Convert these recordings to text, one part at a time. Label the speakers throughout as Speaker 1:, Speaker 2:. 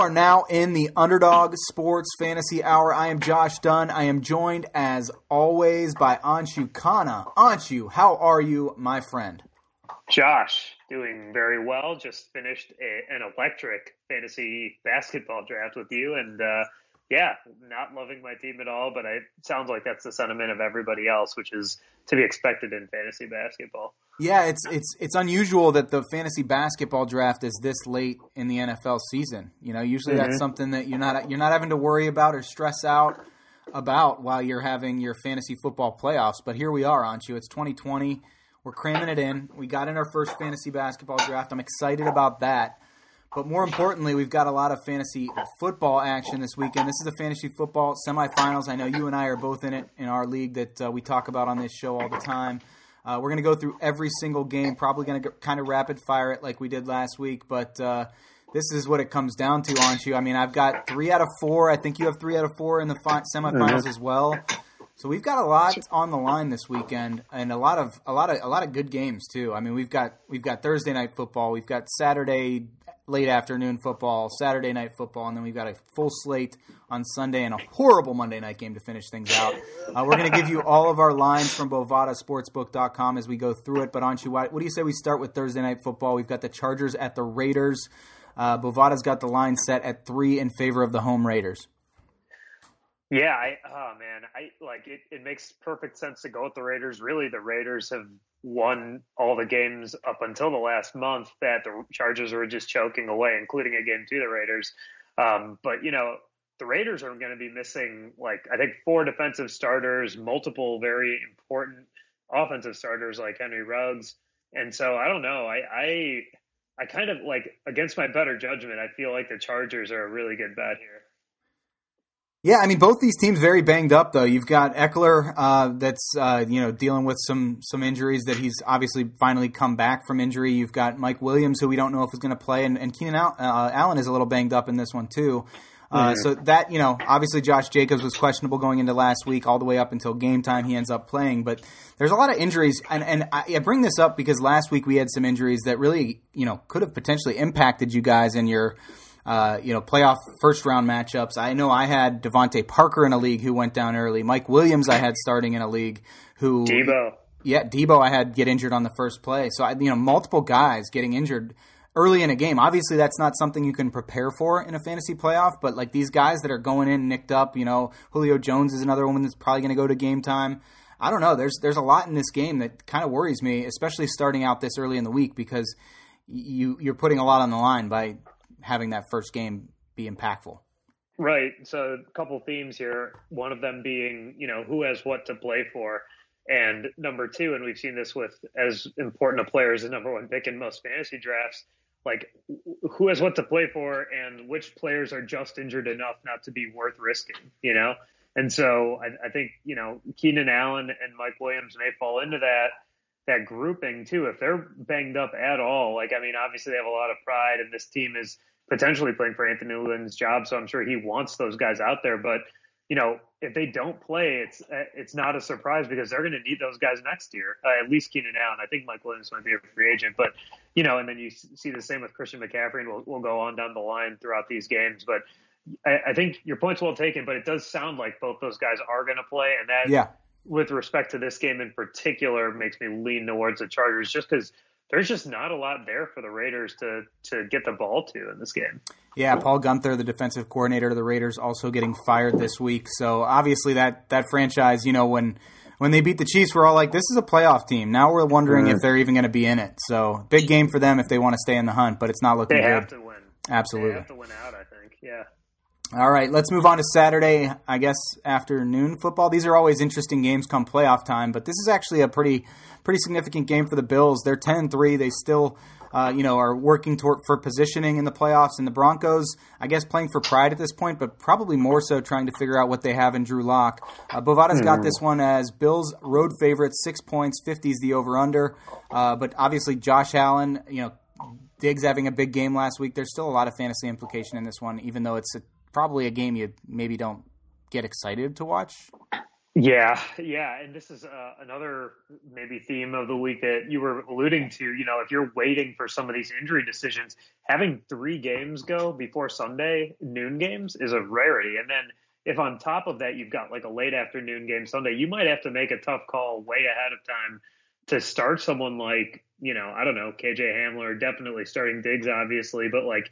Speaker 1: Are now in the Underdog Sports Fantasy Hour. I am Josh Dunn. I am joined, as always, by Anshu Khanna. Anshu, how are you, my friend?
Speaker 2: Josh, doing very well. Just finished a, an electric fantasy basketball draft with you, and uh, yeah, not loving my team at all. But it sounds like that's the sentiment of everybody else, which is to be expected in fantasy basketball.
Speaker 1: Yeah, it's it's it's unusual that the fantasy basketball draft is this late in the NFL season. You know, usually mm-hmm. that's something that you're not you're not having to worry about or stress out about while you're having your fantasy football playoffs. But here we are, aren't you? It's 2020. We're cramming it in. We got in our first fantasy basketball draft. I'm excited about that. But more importantly, we've got a lot of fantasy football action this weekend. This is the fantasy football semifinals. I know you and I are both in it in our league that uh, we talk about on this show all the time. Uh, we're going to go through every single game, probably going to kind of rapid fire it like we did last week, but uh, this is what it comes down to, aren't you? I mean, I've got three out of four. I think you have three out of four in the fi- semifinals mm-hmm. as well. So we've got a lot on the line this weekend, and a lot of a lot of a lot of good games too. I mean, we've got we've got Thursday night football, we've got Saturday late afternoon football, Saturday night football, and then we've got a full slate on Sunday and a horrible Monday night game to finish things out. Uh, we're going to give you all of our lines from BovadaSportsbook.com as we go through it. But Anshu, what do you say we start with Thursday night football? We've got the Chargers at the Raiders. Uh, Bovada's got the line set at three in favor of the home Raiders.
Speaker 2: Yeah, I, oh man, I like it. It makes perfect sense to go with the Raiders. Really, the Raiders have won all the games up until the last month that the Chargers were just choking away, including a game to the Raiders. Um, but you know, the Raiders are going to be missing like I think four defensive starters, multiple very important offensive starters like Henry Ruggs, and so I don't know. I I I kind of like against my better judgment, I feel like the Chargers are a really good bet here.
Speaker 1: Yeah, I mean both these teams very banged up though. You've got Ekeler uh, that's uh, you know dealing with some some injuries that he's obviously finally come back from injury. You've got Mike Williams who we don't know if he's going to play, and, and Keenan uh, Allen is a little banged up in this one too. Uh, so that you know, obviously Josh Jacobs was questionable going into last week, all the way up until game time. He ends up playing, but there's a lot of injuries, and and I, I bring this up because last week we had some injuries that really you know could have potentially impacted you guys in your uh, you know, playoff first round matchups. I know I had DeVante Parker in a league who went down early. Mike Williams I had starting in a league who
Speaker 2: Deebo.
Speaker 1: Yeah, Deebo I had get injured on the first play. So I, you know, multiple guys getting injured early in a game. Obviously, that's not something you can prepare for in a fantasy playoff. But like these guys that are going in nicked up, you know, Julio Jones is another one that's probably going to go to game time. I don't know. There's there's a lot in this game that kind of worries me, especially starting out this early in the week because you you're putting a lot on the line by having that first game be impactful.
Speaker 2: Right. So a couple themes here. One of them being, you know, who has what to play for. And number two, and we've seen this with as important a player as the number one pick in most fantasy drafts, like who has what to play for and which players are just injured enough not to be worth risking, you know? And so I, I think, you know, Keenan Allen and Mike Williams may fall into that that grouping too. If they're banged up at all, like I mean, obviously they have a lot of pride, and this team is potentially playing for Anthony Lynn's job, so I'm sure he wants those guys out there. But you know, if they don't play, it's it's not a surprise because they're going to need those guys next year. Uh, at least Keenan Allen. I think Mike Williams might be a free agent, but you know, and then you see the same with Christian McCaffrey, and we'll, we'll go on down the line throughout these games. But I, I think your point's well taken, but it does sound like both those guys are going to play, and that
Speaker 1: yeah
Speaker 2: with respect to this game in particular makes me lean towards the Chargers just because there's just not a lot there for the Raiders to to get the ball to in this game.
Speaker 1: Yeah, Paul Guenther, the defensive coordinator of the Raiders, also getting fired this week. So obviously that that franchise, you know, when when they beat the Chiefs, we're all like, "This is a playoff team." Now we're wondering if mm. they're even going to be in it. So big game for them if they want to stay in the hunt, but it's not looking
Speaker 2: they
Speaker 1: good.
Speaker 2: have to win.
Speaker 1: Absolutely.
Speaker 2: They have to win out. I think. Yeah.
Speaker 1: All right, let's move on to Saturday, I guess afternoon football. These are always interesting games come playoff time, but this is actually a pretty pretty significant game for the Bills. They're 10 and 3. They still uh, you know, are working toward for positioning in the playoffs. And the Broncos, I guess, playing for pride at this point, but probably more so trying to figure out what they have in Drew Lock. Uh, Bovada's got this one as Bills road favorites, six points, 50 is the over under. Uh, but obviously, Josh Allen, you know, Diggs having a big game last week. There's still a lot of fantasy implication in this one, even though it's a, probably a game you maybe don't get excited to watch.
Speaker 2: Yeah, yeah, and this is uh, another maybe theme of the week that you were alluding to. You know, if you're waiting for some of these injury decisions, having three games go before Sunday noon games is a rarity. And then if on top of that you've got like a late afternoon game Sunday, you might have to make a tough call way ahead of time to start someone like you know I don't know KJ Hamler, definitely starting Diggs obviously, but like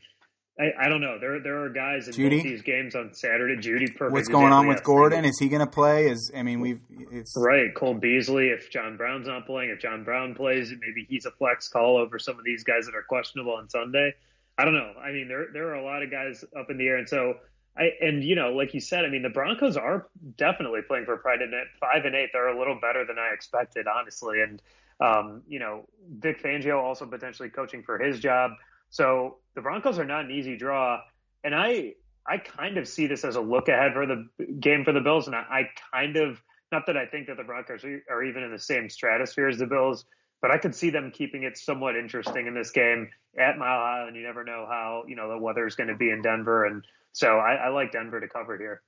Speaker 2: I, I, don't know. There there are guys in Jeudy? both these games on Saturday. Jeudy, perfect.
Speaker 1: What's going on with Gordon? Is he going to play? Is I mean, we've it's
Speaker 2: right. Cole Beasley. If John Brown's not playing, if John Brown plays, maybe he's a flex call over some of these guys that are questionable on Sunday. I don't know. I mean, there there are a lot of guys up in the air, and so I and you know, like you said, I mean, the Broncos are definitely playing for pride. in it. five and eight, they're a little better than I expected, honestly. And um, you know, Vic Fangio also potentially coaching for his job. So the Broncos are not an easy draw, and I I kind of see this as a look ahead for the game for the Bills, and I, I kind of not that I think that the Broncos are, even in the same stratosphere as the Bills, but I could see them keeping it somewhat interesting in this game at Mile High, and you never know how you know the weather is going to be in Denver, and so I, I like Denver to cover here.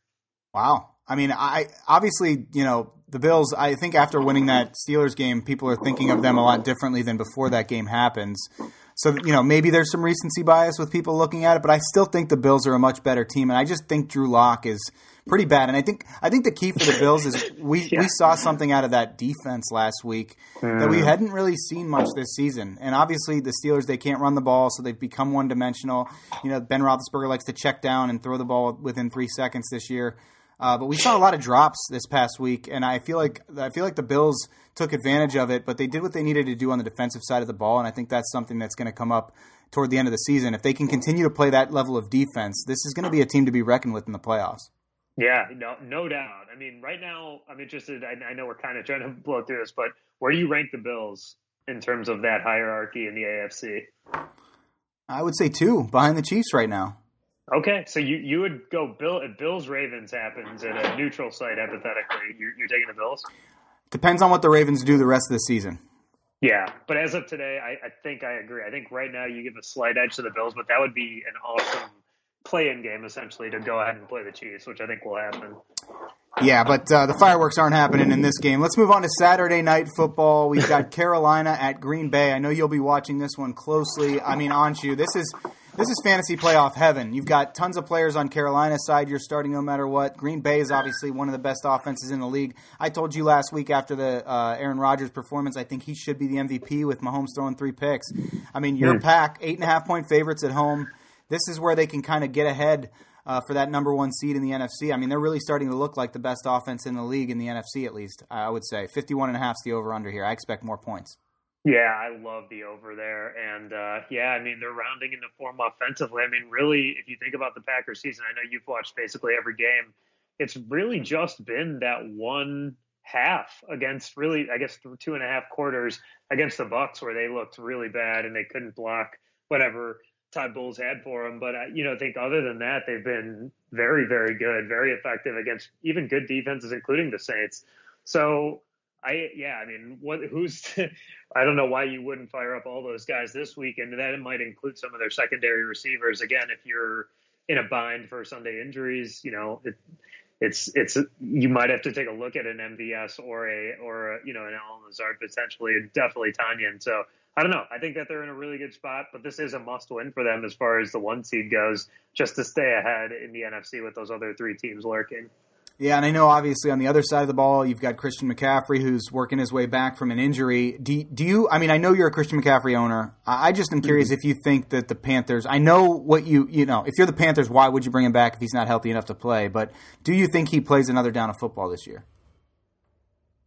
Speaker 1: Wow. I mean, I obviously, you know, the Bills, I think after winning that Steelers game, people are thinking of them a lot differently than before that game happens. So you know maybe there's some recency bias with people looking at it, but I still think the Bills are a much better team, and I just think Drew Lock is pretty bad. And I think I think the key for the Bills is we yeah. we saw something out of that defense last week that we mm. hadn't really seen much this season. And obviously the Steelers they can't run the ball, so they've become one dimensional. You know Ben Roethlisberger likes to check down and throw the ball within three seconds this year. Uh, but we saw a lot of drops this past week, and I feel like I feel like the Bills took advantage of it, but they did what they needed to do on the defensive side of the ball, and I think that's something that's going to come up toward the end of the season. If they can continue to play that level of defense, this is going to be a team to be reckoned with in the playoffs.
Speaker 2: Yeah, no, no doubt. I mean, right now, I'm interested. I, I know we're kind of trying to blow through this, but where do you rank the Bills in terms of that hierarchy in the AFC?
Speaker 1: I would say two behind the Chiefs right now.
Speaker 2: Okay, so you, you would go Bill if Bills Ravens happens at a neutral site hypothetically, you're, you're taking the Bills.
Speaker 1: Depends on what the Ravens do the rest of the season.
Speaker 2: Yeah, but as of today, I, I think I agree. I think right now you give a slight edge to the Bills, but that would be an awesome play-in game essentially to go ahead and play the Chiefs, which I think will happen.
Speaker 1: Yeah, but uh, the fireworks aren't happening in this game. Let's move on to Saturday night football. We've got Carolina at Green Bay. I know you'll be watching this one closely. I mean, aren't you? This is this is fantasy playoff heaven. You've got tons of players on Carolina's side. You're starting no matter what. Green Bay is obviously one of the best offenses in the league. I told you last week after the uh, Aaron Rodgers performance, I think he should be the MVP with Mahomes throwing three picks. I mean, your mm. pack, eight and a half point favorites at home. This is where they can kind of get ahead uh, for that number one seed in the NFC. I mean, they're really starting to look like the best offense in the league in the NFC, at least, I would say. 51 and a half is the over under here. I expect more points.
Speaker 2: Yeah, I love the over there. And uh, yeah, I mean, they're rounding into form offensively. I mean, really, if you think about the Packers season, I know you've watched basically every game. It's really just been that one half against really, I guess, two and a half quarters against the Bucs where they looked really bad and they couldn't block whatever Todd Bowles had for them. But, uh, you know, I think other than that, they've been very, very good, very effective against even good defenses, including the Saints. So, I yeah, I mean, what who's I don't know why you wouldn't fire up all those guys this weekend. That might include some of their secondary receivers. Again, if you're in a bind for Sunday injuries, you know, it, it's it's you might have to take a look at an MVS or a or a, you know an Allen Lazard potentially, definitely Tonyan. So I don't know. I think that they're in a really good spot, but this is a must win for them as far as the one seed goes, just to stay ahead in the NFC with those other three teams lurking.
Speaker 1: Yeah, and I know obviously on the other side of the ball, you've got Christian McCaffrey who's working his way back from an injury. Do, do you, I mean, I know you're a Christian McCaffrey owner. I just am curious mm-hmm. if you think that the Panthers, I know what you, you know, if you're the Panthers, why would you bring him back if he's not healthy enough to play? But do you think he plays another down of football this year?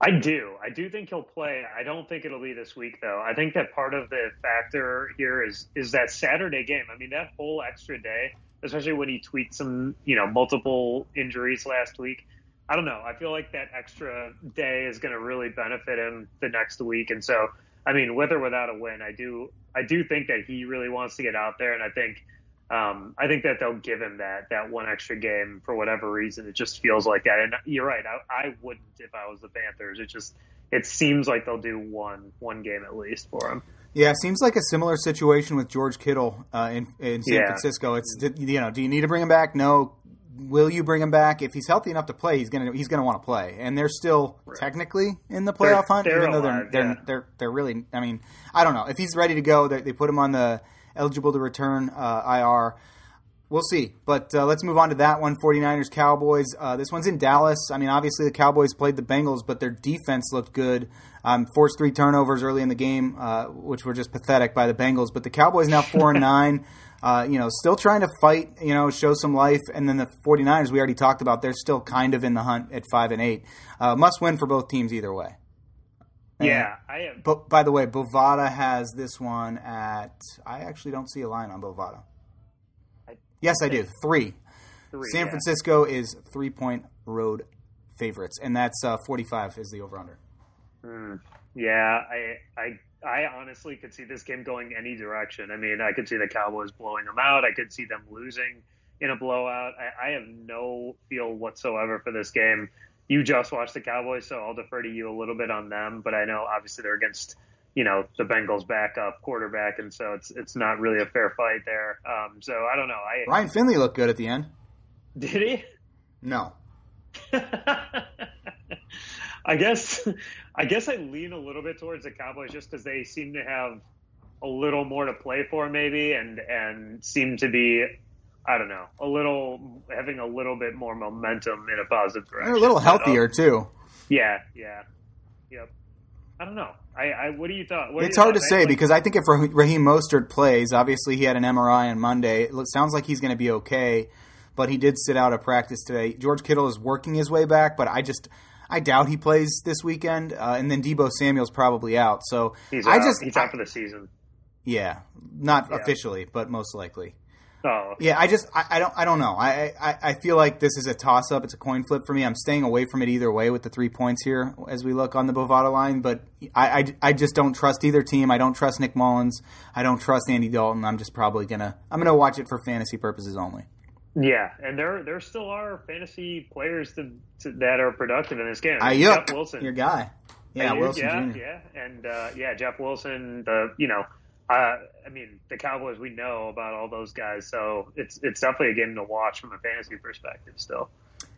Speaker 2: I do. I do think he'll play. I don't think it'll be this week though. I think that part of the factor here is is that Saturday game. I mean, that whole extra day, especially when he tweets some, you know, multiple injuries last week. I don't know. I feel like that extra day is going to really benefit him the next week. And so, I mean, with or without a win, I do I do think that he really wants to get out there, and I think um, I think that they'll give him that that one extra game for whatever reason. It just feels like that. And you're right. I, I wouldn't if I was the Panthers. It just it seems like they'll do one one game at least for him.
Speaker 1: Yeah, it seems like a similar situation with George Kittle uh, in in San yeah. Francisco. It's you know, do you need to bring him back? No. Will you bring him back? If he's healthy enough to play, he's gonna he's gonna want to play. And they're still right. technically in the playoff they're, hunt,
Speaker 2: they're
Speaker 1: even though
Speaker 2: alive,
Speaker 1: they're, they're, they're they're really. I mean, I don't know if he's ready to go. They, they put him on the eligible to return uh, IR we'll see. But uh, let's move on to that one 49ers Cowboys. Uh, this one's in Dallas. I mean, obviously, the Cowboys played the Bengals, but their defense looked good. Um, forced three turnovers early in the game, uh, which were just pathetic by the Bengals. But the Cowboys now 4 and 9. Uh, you know, still trying to fight, you know, show some life. And then the 49ers, we already talked about, they're still kind of in the hunt at 5 and 8. Uh, must win for both teams either way.
Speaker 2: Yeah, I
Speaker 1: am. But by the way, Bovada has this one at. I actually don't see a line on Bovada. Yes, I do. Three. Three San yeah. Francisco is three point road favorites, and that's uh, 45 is the over under.
Speaker 2: Mm, yeah, I, I, I honestly could see this game going any direction. I mean, I could see the Cowboys blowing them out. I could see them losing in a blowout. I, I have no feel whatsoever for this game. You just watched the Cowboys, so I'll defer to you a little bit on them. But I know obviously they're against you know the Bengals backup quarterback, and so it's it's not really a fair fight there. Um, so I don't know. I
Speaker 1: Ryan Finley looked good at the end.
Speaker 2: Did he?
Speaker 1: No.
Speaker 2: I guess I guess I lean a little bit towards the Cowboys just because they seem to have a little more to play for, maybe, and and seem to be. I don't know, a little having a little bit more momentum in a positive direction.
Speaker 1: They're a little healthier too.
Speaker 2: Yeah, yeah, yep. I don't know. I, I what do you thought?
Speaker 1: What
Speaker 2: it's
Speaker 1: hard
Speaker 2: to
Speaker 1: say like, because I think if Raheem Mostert plays, obviously he had an MRI on Monday. It sounds like he's going to be okay, but he did sit out of practice today. George Kittle is working his way back, but I just I doubt he plays this weekend. Uh, and then Deebo Samuel's probably out. So
Speaker 2: he's
Speaker 1: I
Speaker 2: out.
Speaker 1: just
Speaker 2: he's out for the season.
Speaker 1: Yeah, not yeah. officially, but most likely.
Speaker 2: Oh.
Speaker 1: Yeah, I just I, I, don't I don't know. I, I I feel like this is a toss up. It's a coin flip for me. I'm staying away from it either way with the three points here as we look on the Bovada line. But I, I, I just don't trust either team. I don't trust Nick Mullens. I don't trust Andy Dalton. I'm just probably gonna I'm gonna watch it for fantasy purposes only.
Speaker 2: Yeah, and there there still are fantasy players to, to, that are productive in this game.
Speaker 1: Aiyuk, Jeff Wilson, your guy. Yeah,
Speaker 2: Aiyuk,
Speaker 1: Wilson
Speaker 2: yeah,
Speaker 1: Jr.
Speaker 2: yeah, and uh, yeah, Jeff Wilson. The you know uh, I mean, the Cowboys, we know about all those guys, so it's it's definitely a game to watch from a fantasy perspective. Still,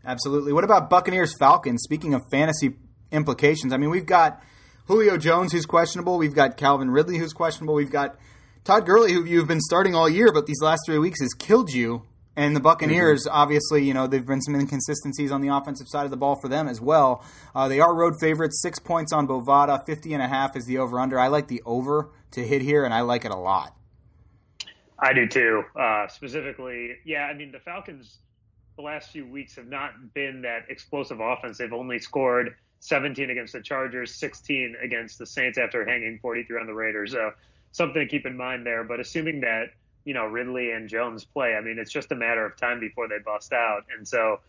Speaker 1: absolutely. What about Buccaneers Falcons? Speaking of fantasy implications, I mean, we've got Julio Jones who's questionable. We've got Calvin Ridley who's questionable. We've got Todd Gurley who you've been starting all year, but these last three weeks has killed you. And the Buccaneers, mm-hmm. obviously, you know, there've been some inconsistencies on the offensive side of the ball for them as well. Uh, they are road favorites, six points on Bovada, 50 and a half is the over under. I like the over to hit here, and I like it a lot.
Speaker 2: I do too. Uh, specifically, yeah, I mean, the Falcons the last few weeks have not been that explosive offense. They've only scored 17 against the Chargers, 16 against the Saints after hanging 43 on the Raiders. So something to keep in mind there. But assuming that you know Ridley and Jones play. I mean, it's just a matter of time before they bust out. And so,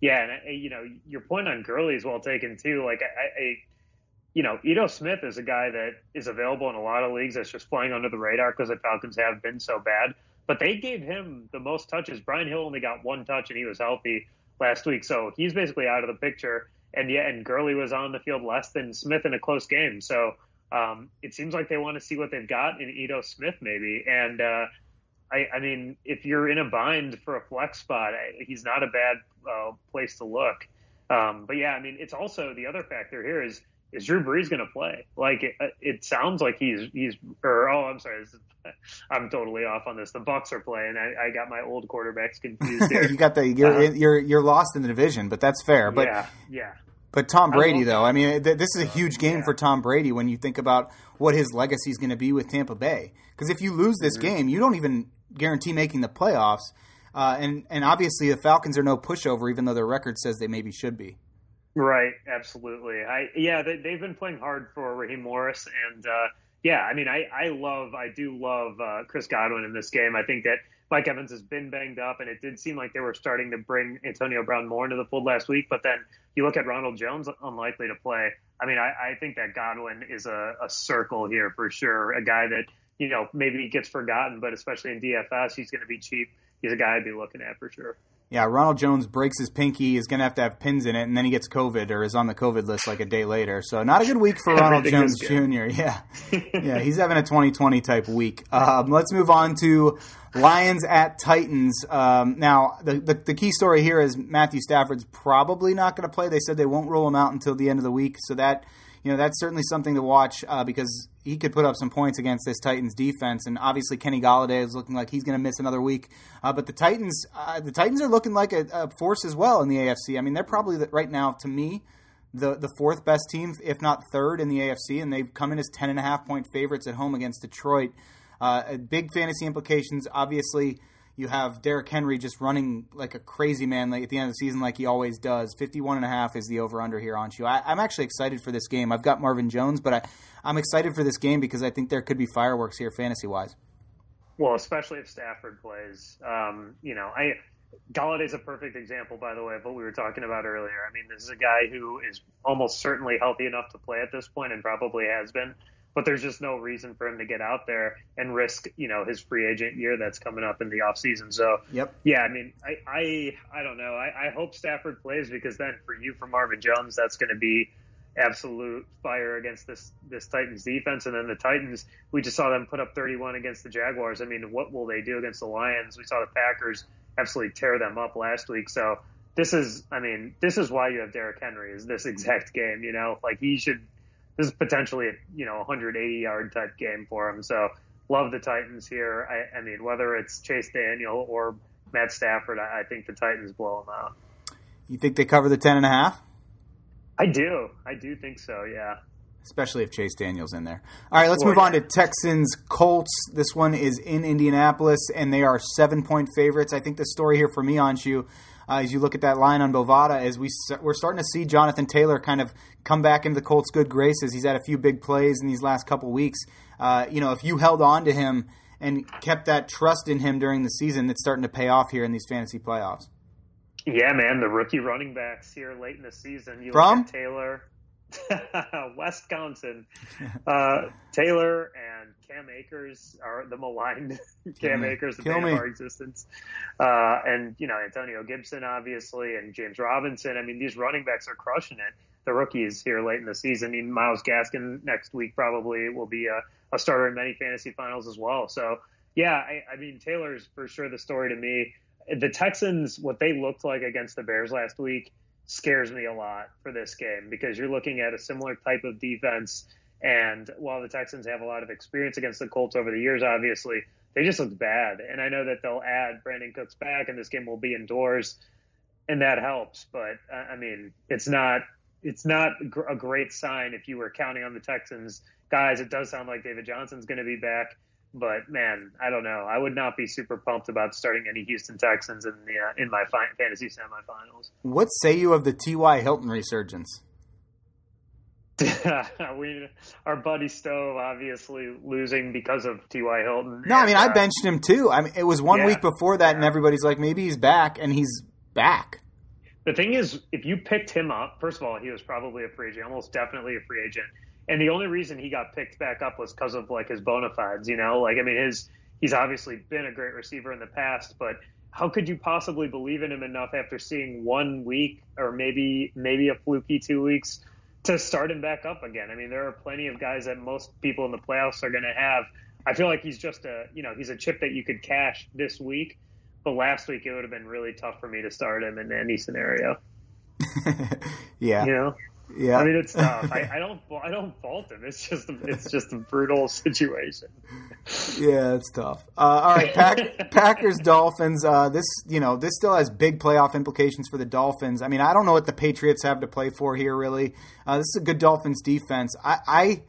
Speaker 2: yeah, and uh, you know, your point on Gurley is well taken too. Like I, I you know, Ito Smith is a guy that is available in a lot of leagues that's just flying under the radar because the Falcons have been so bad. But they gave him the most touches. Brian Hill only got one touch and he was healthy last week, so he's basically out of the picture. And yeah, and Gurley was on the field less than Smith in a close game. So um, it seems like they want to see what they've got in Ito Smith maybe. And uh, I, I mean, if you're in a bind for a flex spot, I, he's not a bad uh, place to look. Um, but yeah, I mean, it's also the other factor here is is Drew Brees going to play? Like it, uh, it, sounds like he's he's or oh, I'm sorry, is, I'm totally off on this. The Bucs are playing. I, I got my old quarterbacks confused. Here.
Speaker 1: you got the you're, uh, you're you're lost in the division, but that's fair. But
Speaker 2: yeah, yeah.
Speaker 1: But Tom Brady, though, I mean, th- this is a huge game yeah. for Tom Brady when you think about what his legacy is going to be with Tampa Bay. Because if you lose this mm-hmm. game, you don't even guarantee making the playoffs. Uh, and and obviously the Falcons are no pushover, even though their record says they maybe should be.
Speaker 2: Right, absolutely. I yeah, they, they've been playing hard for Raheem Morris, and uh, yeah, I mean, I I love, I do love uh, Chris Godwin in this game. I think that Mike Evans has been banged up, and it did seem like they were starting to bring Antonio Brown more into the fold last week. But then you look at Ronald Jones, unlikely to play. I mean, I, I think that Godwin is a, a circle here for sure. A guy that you know maybe he gets forgotten, but especially in DFS, he's going to be cheap. He's a guy I'd be looking at for sure.
Speaker 1: Yeah, Ronald Jones breaks his pinky, is going to have to have pins in it, and then he gets COVID or is on the COVID list like a day later. So not a good week for Ronald Jones Jr. Yeah, yeah, he's having a 2020 type week. Um, let's move on to Lions at Titans. Um, now, the, the, the key story here is Matthew Stafford's probably not going to play. They said they won't roll him out until the end of the week, so that you know that's certainly something to watch uh, because he could put up some points against this Titans defense. And obviously, Kenny Golladay is looking like he's going to miss another week. Uh, but the Titans, uh, the Titans are looking like a, a, force as well in the AFC. I mean, they're probably the, right now to me the the fourth best team, if not third, in the AFC, and they've come in as ten and a half point favorites at home against Detroit. Uh, big fantasy implications, obviously you have Derrick Henry just running like a crazy man like at the end of the season like he always does. 51 and a half is the over under here aren't you. I, am actually excited for this game. I've got Marvin Jones, but I, I'm excited for this game because I think there could be fireworks here fantasy wise.
Speaker 2: Well, especially if Stafford plays. Um, you know, I Golladay's a perfect example, by the way, of what we were talking about earlier. I mean, this is a guy who is almost certainly healthy enough to play at this point and probably has been but there's just no reason for him to get out there and risk, you know, his free agent year that's coming up in the off season. So,
Speaker 1: yep.
Speaker 2: yeah, I mean, I, I, I don't know. I, I hope Stafford plays because then for you, for Marvin Jones, that's going to be absolute fire against this, this Titans defense. And then the Titans, we just saw them put up 31 against the Jaguars. I mean, what will they do against the Lions? We saw the Packers absolutely tear them up last week. So, this is, I mean, this is why you have Derrick Henry is this exact game, you know, like he should this is potentially a you know 180 yard type game for him. So love the Titans here. I, I mean, whether it's Chase Daniel or Matt Stafford, I, I think the Titans blow them out.
Speaker 1: You think they cover the ten and a half?
Speaker 2: I do. I do think so. Yeah.
Speaker 1: Especially if Chase Daniel's in there. All right, let's move on to Texans Colts. This one is in Indianapolis, and they are seven point favorites. I think the story here for me, Anshu, uh, as you look at that line on Bovada, is we we're starting to see Jonathan Taylor kind of come back into the Colts' good graces. He's had a few big plays in these last couple weeks. Uh, you know, if you held on to him and kept that trust in him during the season, it's starting to pay off here in these fantasy playoffs.
Speaker 2: Yeah, man, the rookie running backs here late in the season. You
Speaker 1: From
Speaker 2: Taylor, Wisconsin. Uh, Taylor and Cam Akers are the maligned Cam Akers, the bane of our existence. Uh, and, you know, Antonio Gibson, obviously, and James Robinson. I mean, these running backs are crushing it. The rookies here late in the season. I mean, Myles Gaskin next week probably will be a, a starter in many fantasy finals as well. So, yeah, I, I mean, Taylor's for sure the story to me. The Texans, what they looked like against the Bears last week – scares me a lot for this game because you're looking at a similar type of defense. And while the Texans have a lot of experience against the Colts over the years, obviously, they just look bad. And I know that they'll add Brandin Cooks back, and this game will be indoors, and that helps. But uh, I mean, it's not it's not a great sign if you were counting on the Texans guys. It does sound like David Johnson's going to be back. But man, I don't know. I would not be super pumped about starting any Houston Texans in the uh, in my fi- fantasy semifinals.
Speaker 1: What say you of the T.Y. Hilton resurgence?
Speaker 2: we, our buddy Stove, obviously losing because of T.Y. Hilton.
Speaker 1: No, I mean I uh, benched him too. I mean it was one yeah, week before that, yeah. and everybody's like, maybe he's back, and he's back.
Speaker 2: The thing is, if you picked him up, first of all, he was probably a free agent, almost definitely a free agent and the only reason he got picked back up was because of like his bona fides. You know, like I mean, his he's obviously been a great receiver in the past, but how could you possibly believe in him enough after seeing one week or maybe maybe a fluky two weeks to start him back up again? I mean, there are plenty of guys that most people in the playoffs are going to have. I feel like he's just a you know he's a chip that you could cash this week, but last week it would have been really tough for me to start him in any scenario.
Speaker 1: yeah,
Speaker 2: you know.
Speaker 1: Yeah,
Speaker 2: I mean it's tough. I, I, don't I don't fault him. It's just it's just a brutal situation.
Speaker 1: Yeah, it's tough. Uh, all right, Pack, Packers Dolphins. Uh, this you know this still has big playoff implications for the Dolphins. I mean I don't know what the Patriots have to play for here really. Uh, this is a good Dolphins defense. I, I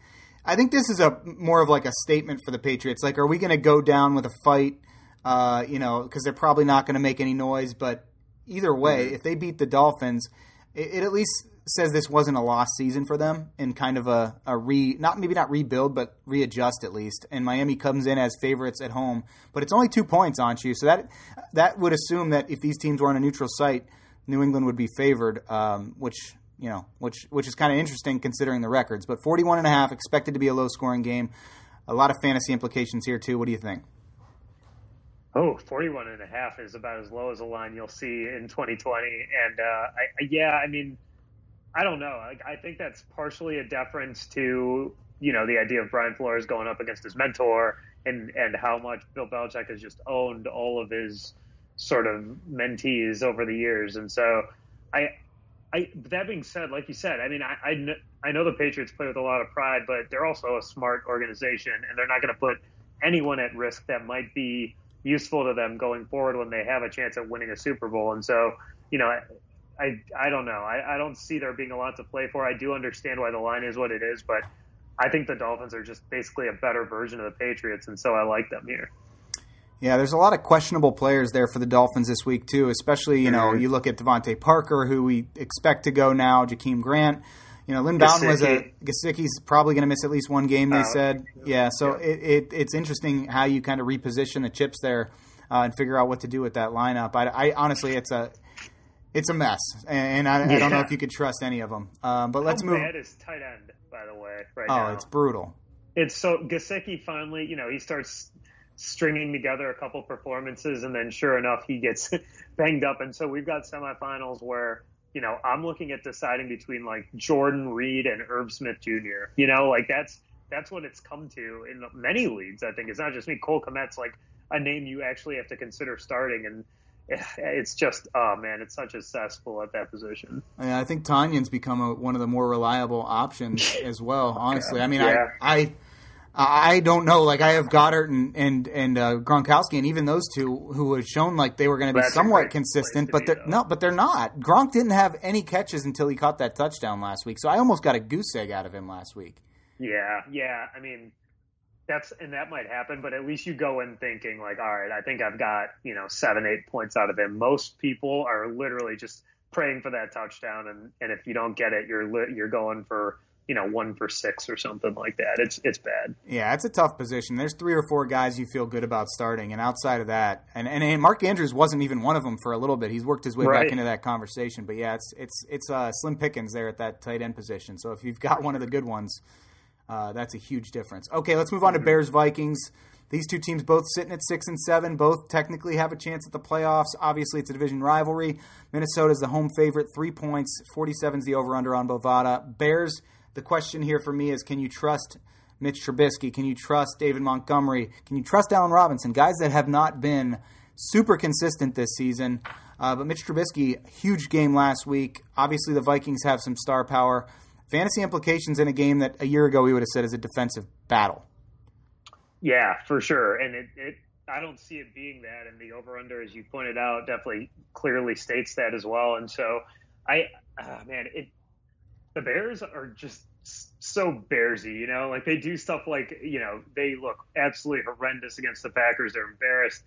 Speaker 1: I think this is a more of like a statement for the Patriots. Like, are we going to go down with a fight? Uh, you know, because they're probably not going to make any noise. But either way, mm-hmm. if they beat the Dolphins, it, it at least says this wasn't a lost season for them and kind of a, a re not maybe not rebuild but readjust at least. And Miami comes in as favorites at home, but it's only two points on you, so that that would assume that if these teams were on a neutral site, New England would be favored, um, which you know which which is kind of interesting considering the records. But 41 and a half expected to be a low scoring game. A lot of fantasy implications here too. What do you think?
Speaker 2: Oh, 41 and a half is about as low as a line you'll see in 2020. And uh, I, yeah, I mean, I don't know. I, I think that's partially a deference to you know the idea of Brian Flores going up against his mentor and and how much Bill Belichick has just owned all of his sort of mentees over the years. And so, I, I that being said, like you said, I mean, I I, I know the Patriots play with a lot of pride, but they're also a smart organization, and they're not going to put anyone at risk that might be useful to them going forward when they have a chance at winning a Super Bowl. And so, you know, I I don't know. I, I don't see there being a lot to play for. I do understand why the line is what it is, but I think the Dolphins are just basically a better version of the Patriots, and so I like them here.
Speaker 1: Yeah, there's a lot of questionable players there for the Dolphins this week too. Especially, you know, mm-hmm. you look at DeVante Parker, who we expect to go now. Jakeem Grant. You know, Lynn Bowden was a Gesicki's probably going to miss at least one game. They uh, said, yeah. So yeah. It, it, it's interesting how you kind of reposition the chips there uh, and figure out what to do with that lineup. I, I honestly, it's a it's a mess, and I, yeah. I, don't know if you could trust any of them. Um, but let's
Speaker 2: How
Speaker 1: move.
Speaker 2: Bad is tight end, by the way, right
Speaker 1: oh,
Speaker 2: now.
Speaker 1: it's brutal.
Speaker 2: It's so Gesicki finally, you know, he starts stringing together a couple performances, and then sure enough, he gets banged up, and so we've got semifinals where. You know, I'm looking at deciding between like Jordan Reed and Irv Smith Jr. You know, like that's that's what it's come to in many leagues. I think it's not just me. Cole Kmet's like a name you actually have to consider starting, and it's just oh man, it's such a cesspool at that position.
Speaker 1: Yeah, I think Tonyan's become a, one of the more reliable options as well. Honestly, I mean, yeah. I, I I don't know. Like I have Goedert and and and uh, Gronkowski, and even those two who have shown like they were going to be somewhat consistent, but they're no, but they're not. Gronk didn't have any catches until he caught that touchdown last week. So I almost got a goose egg out of him last week.
Speaker 2: Yeah, yeah. I mean, that's and that might happen, but at least you go in thinking like, all right, I think I've got you know seven, eight points out of him. Most people are literally just praying for that touchdown, and and if you don't get it, you're li- you're going for you know one for six or something like that. It's it's bad.
Speaker 1: Yeah, it's a tough position. There's three or four guys you feel good about starting, and outside of that, and and, and Mark Andrews wasn't even one of them for a little bit. He's worked his way right. back into that conversation, but yeah, it's it's it's uh, slim pickings there at that tight end position. So if you've got one of the good ones uh, that's a huge difference. Okay, let's move on to Bears Vikings. These two teams both sitting at six and seven, both technically have a chance at the playoffs. Obviously, it's a division rivalry. Minnesota is the home favorite, three points. 47 is the over under on Bovada. Bears, the question here for me is can you trust Mitch Trubisky? Can you trust David Montgomery? Can you trust Allen Robinson? Guys that have not been super consistent this season. Uh, but Mitch Trubisky, huge game last week. Obviously, the Vikings have some star power fantasy implications in a game that a year ago we would have said is a defensive battle.
Speaker 2: Yeah, for sure. And it, it I don't see it being that. And the over under, as you pointed out, definitely clearly states that as well. And so I, uh, man, it, the Bears are just so Bearsy, you know, like they do stuff like, you know, they look absolutely horrendous against the Packers. They're embarrassed.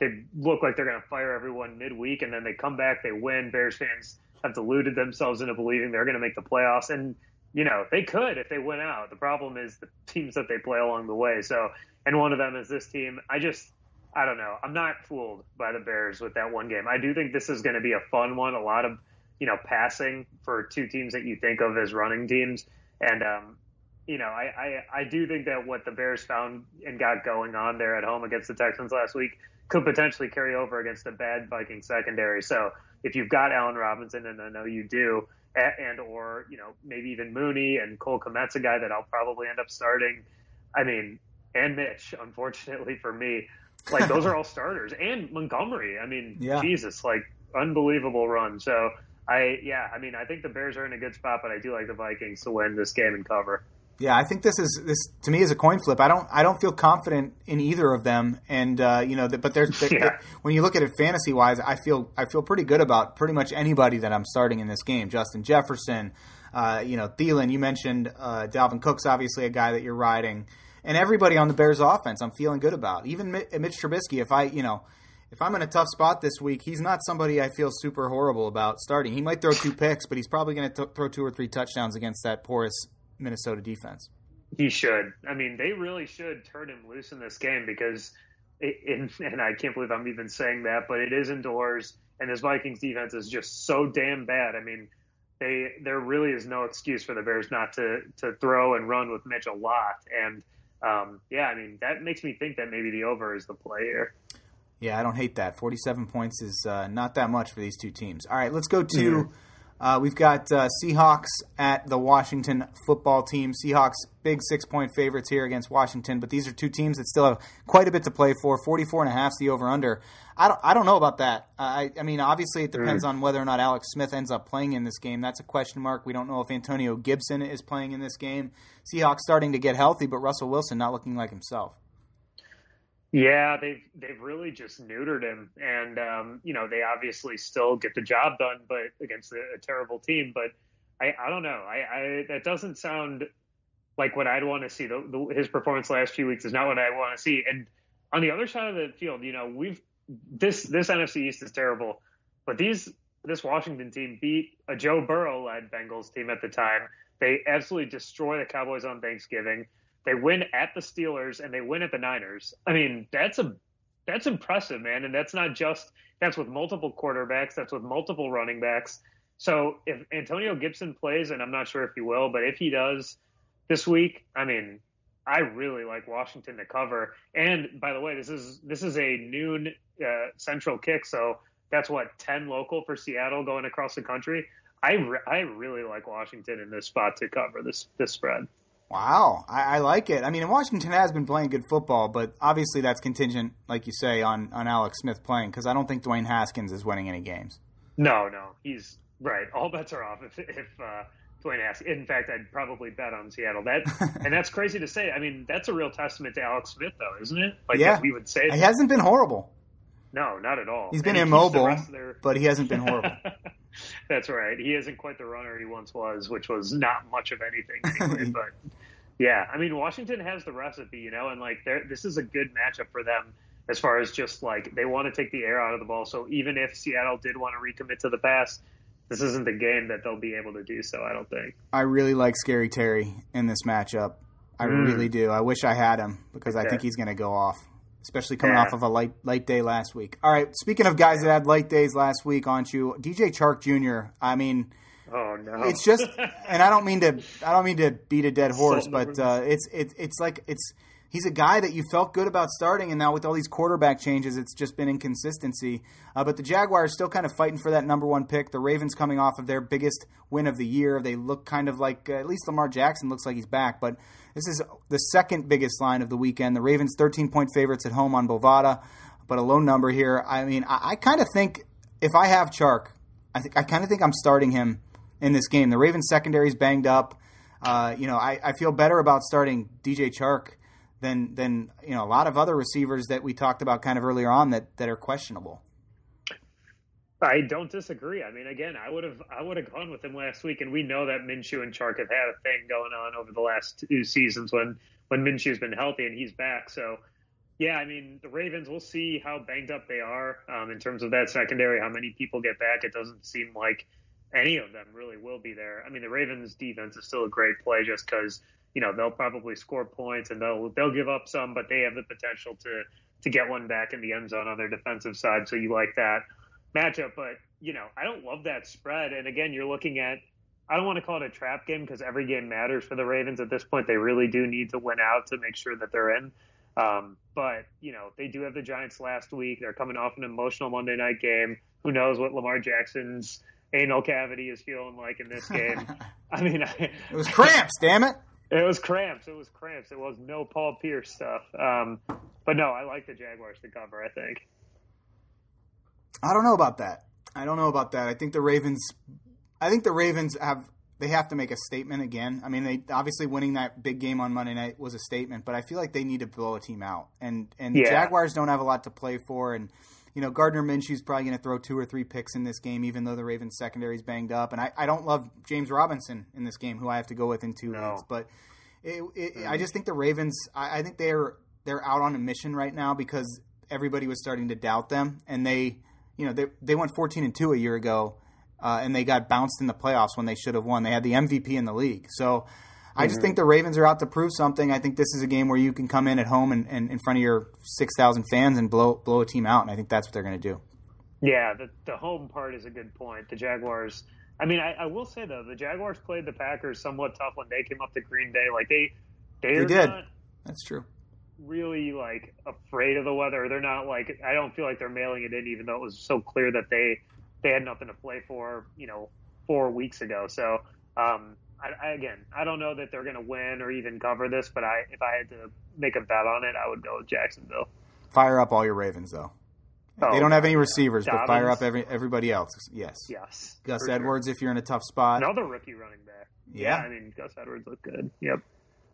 Speaker 2: They look like they're going to fire everyone midweek and then they come back, they win. Bears fans have deluded themselves into believing they're going to make the playoffs. And, you know, they could if they went out. The problem is the teams that they play along the way. So, and one of them is this team. I just, I don't know. I'm not fooled by the Bears with that one game. I do think this is going to be a fun one. A lot of, you know, passing for two teams that you think of as running teams. And, um, you know, I, I, I do think that what the Bears found and got going on there at home against the Texans last week could potentially carry over against a bad Viking secondary. So if you've got Allen Robinson, and I know you do, and or you know maybe even Mooney and Cole Kmet's a guy that I'll probably end up starting. I mean, and Mitch, unfortunately for me, like those are all starters, and Montgomery. I mean, yeah. Jesus, like unbelievable run. So I yeah, I mean, I think the Bears are in a good spot, but I do like the Vikings to win this game and cover.
Speaker 1: Yeah, I think this is this to me is a coin flip. I don't I don't feel confident in either of them, and uh, you know, but there's yeah. when you look at it fantasy wise, I feel I feel pretty good about pretty much anybody that I'm starting in this game. Justin Jefferson, uh, you know, Thielen. You mentioned uh, Dalvin Cook's obviously a guy that you're riding, and everybody on the Bears offense, I'm feeling good about. Even Mitch Trubisky, if I you know if I'm in a tough spot this week, he's not somebody I feel super horrible about starting. He might throw two picks, but he's probably going to throw two or three touchdowns against that porous Minnesota defense.
Speaker 2: He should. I mean, they really should turn him loose in this game because, it, and I can't believe I'm even saying that, but it is indoors, and this Vikings defense is just so damn bad. I mean, they there really is no excuse for the Bears not to to throw and run with Mitch a lot, and um, yeah, I mean that makes me think that maybe the over is the play here.
Speaker 1: Yeah, I don't hate that. 47 points is uh, not that much for these two teams. All right, let's go to. Mm-hmm. Uh, we've got uh, Seahawks at the Washington football team. Seahawks big six point favorites here against Washington, but these are two teams that still have quite a bit to play for. 44 and a half is the over under. I don't, I don't know about that. I, I mean, obviously, it depends mm. on whether or not Alex Smith ends up playing in this game. That's a question mark. We don't know if Antonio Gibson is playing in this game. Seahawks starting to get healthy, but Russell Wilson not looking like himself.
Speaker 2: Yeah, they've they've really just neutered him, and um, you know they obviously still get the job done, but against a, a terrible team. But I, I don't know. I, I that doesn't sound like what I'd want to see. The, the, his performance last few weeks is not what I want to see. And on the other side of the field, you know, we've this this NFC East is terrible, but these this Washington team beat a Joe Burrow led Bengals team at the time. They absolutely destroy the Cowboys on Thanksgiving. They win at the Steelers and they win at the Niners. I mean, that's a that's impressive, man. And that's not just that's with multiple quarterbacks, that's with multiple running backs. So if Antonio Gibson plays, and I'm not sure if he will, but if he does this week, I mean, I really like Washington to cover. And by the way, this is this is a noon uh, central kick, so that's what 10 local for Seattle going across the country. I, re- I really like Washington in this spot to cover this this spread.
Speaker 1: Wow, I, I, like it. I mean, Washington has been playing good football, but obviously that's contingent, like you say, on on Alex Smith playing because I don't think Dwayne Haskins is winning any games.
Speaker 2: No, no, he's right. All bets are off if if uh, Dwayne Haskins. In fact, I'd probably bet on Seattle. That and that's crazy to say. I mean, that's a real testament to Alex Smith, though, isn't it?
Speaker 1: Like yeah, we would say he hasn't been horrible.
Speaker 2: No, not at all.
Speaker 1: He's been and immobile, their... but he hasn't been horrible.
Speaker 2: that's right. He isn't quite the runner he once was, which was not much of anything anyway. but yeah, I mean Washington has the recipe, you know, and like this is a good matchup for them as far as just like they want to take the air out of the ball. So even if Seattle did want to recommit to the pass, this isn't the game that they'll be able to do so. I don't think.
Speaker 1: I really like Scary Terry in this matchup. I mm. really do. I wish I had him because okay. I think he's going to go off, especially coming yeah. off of a light light day last week. All right, speaking of guys that had light days last week, aren't you? DJ Chark Jr. I mean
Speaker 2: Oh no!
Speaker 1: It's just, and I don't mean to, I don't mean to beat a dead horse, but uh, it's it's it's like it's he's a guy that you felt good about starting, and now with all these quarterback changes, it's just been inconsistency. Uh, but the Jaguars still kind of fighting for that number one pick. The Ravens coming off of their biggest win of the year. They look kind of like uh, at least Lamar Jackson looks like he's back, but this is the second biggest line of the weekend. The Ravens 13 point favorites at home on Bovada, but a low number here. I mean, I, I kind of think if I have Chark, I think I kind of think I'm starting him in this game. The Ravens secondary is banged up. Uh, you know, I, I feel better about starting DJ Chark than than you know a lot of other receivers that we talked about kind of earlier on that that are questionable.
Speaker 2: I don't disagree. I mean, again, I would have I would have gone with him last week, and we know that Minshew and Chark have had a thing going on over the last two seasons when when Minshew's been healthy and he's back. So, yeah, I mean, the Ravens. We'll see how banged up they are um, in terms of that secondary. How many people get back? It doesn't seem like any of them really will be there. I mean, the Ravens defense is still a great play just because you know they'll probably score points and they'll they'll give up some, but they have the potential to to get one back in the end zone on their defensive side. So you like that matchup, but you know I don't love that spread. And again, you're looking at I don't want to call it a trap game because every game matters for the Ravens at this point. They really do need to win out to make sure that they're in. Um, but you know they do have the Giants last week. They're coming off an emotional Monday night game. Who knows what Lamar Jackson's anal cavity is feeling like in this game. I mean, I,
Speaker 1: it was cramps, damn it.
Speaker 2: It was cramps. It was cramps. It was no Paul Pierce stuff. Um, but no, I like the Jaguars to cover. I think.
Speaker 1: I don't know about that. I don't know about that. I think the Ravens. I think the Ravens have. They have to make a statement again. I mean, they obviously winning that big game on Monday night was a statement, but I feel like they need to blow a team out. And and yeah. Jaguars don't have a lot to play for, and you know, Gardner Minshew's probably going to throw two or three picks in this game, even though the Ravens secondary is banged up. And I, I don't love James Robinson in this game, who I have to go with in two no. leagues. But it, it, I just think the Ravens, I, I think they're they're out on a mission right now because everybody was starting to doubt them, and they, you know, they they went 14 and two a year ago, uh, and they got bounced in the playoffs when they should have won. They had the MVP in the league, so. I just think the Ravens are out to prove something. I think this is a game where you can come in at home and, and in front of your six thousand fans and blow blow a team out, and I think that's what they're going to do.
Speaker 2: Yeah, the the home part is a good point. The Jaguars. I mean, I, I, will say though, the Jaguars played the Packers somewhat tough when they came up to Green Bay. Like they,
Speaker 1: they did. That's true.
Speaker 2: Really, like afraid of the weather. They're not like. I don't feel like they're mailing it in, even though it was so clear that they they had nothing to play for. You know, four weeks ago. So um, I, I, again, I don't know that they're going to win or even cover this, but I, if I had to make a bet on it, I would go with Jacksonville.
Speaker 1: Fire up all your Ravens, though. Oh, they don't have any receivers, but fire up every everybody else. Yes.
Speaker 2: Yes.
Speaker 1: Gus Edwards, sure. if you're in a tough spot.
Speaker 2: Another rookie running back.
Speaker 1: Yeah.
Speaker 2: yeah. I mean, Gus Edwards looked good. Yep.